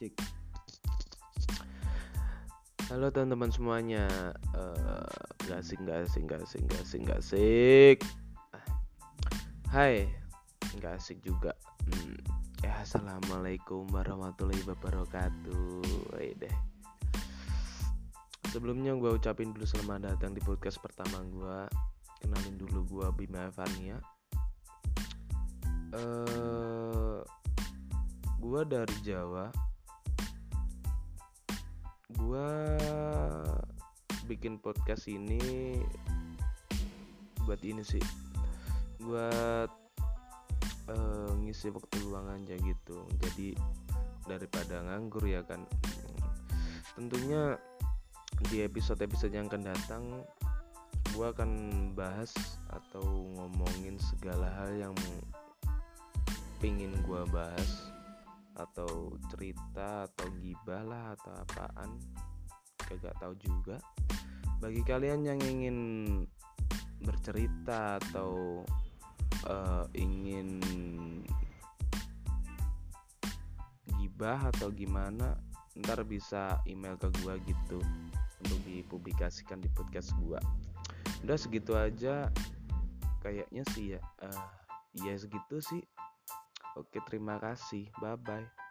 Cik. Halo teman-teman semuanya. Eh, Gak asik, gak asik, gak asik, gak asik, gak asik. Ah. Hai, gak asik juga. Hmm. Ya, assalamualaikum warahmatullahi wabarakatuh. Woi deh. Sebelumnya gue ucapin dulu selamat datang di podcast pertama gue. Kenalin dulu gue Bima Evania. Eh, gue dari Jawa. Gue bikin podcast ini buat ini sih, buat eh, ngisi waktu luang aja gitu. Jadi daripada nganggur ya kan. Tentunya di episode-episode yang akan datang gue akan bahas atau ngomongin segala hal yang pingin gue bahas atau cerita atau gibah lah atau apaan kagak tahu juga. Bagi kalian yang ingin bercerita atau eh, ingin gibah atau gimana ntar bisa email ke gua gitu untuk dipublikasikan di podcast gua. Udah segitu aja kayaknya sih ya. Eh, ya segitu sih oke terima kasih. Bye bye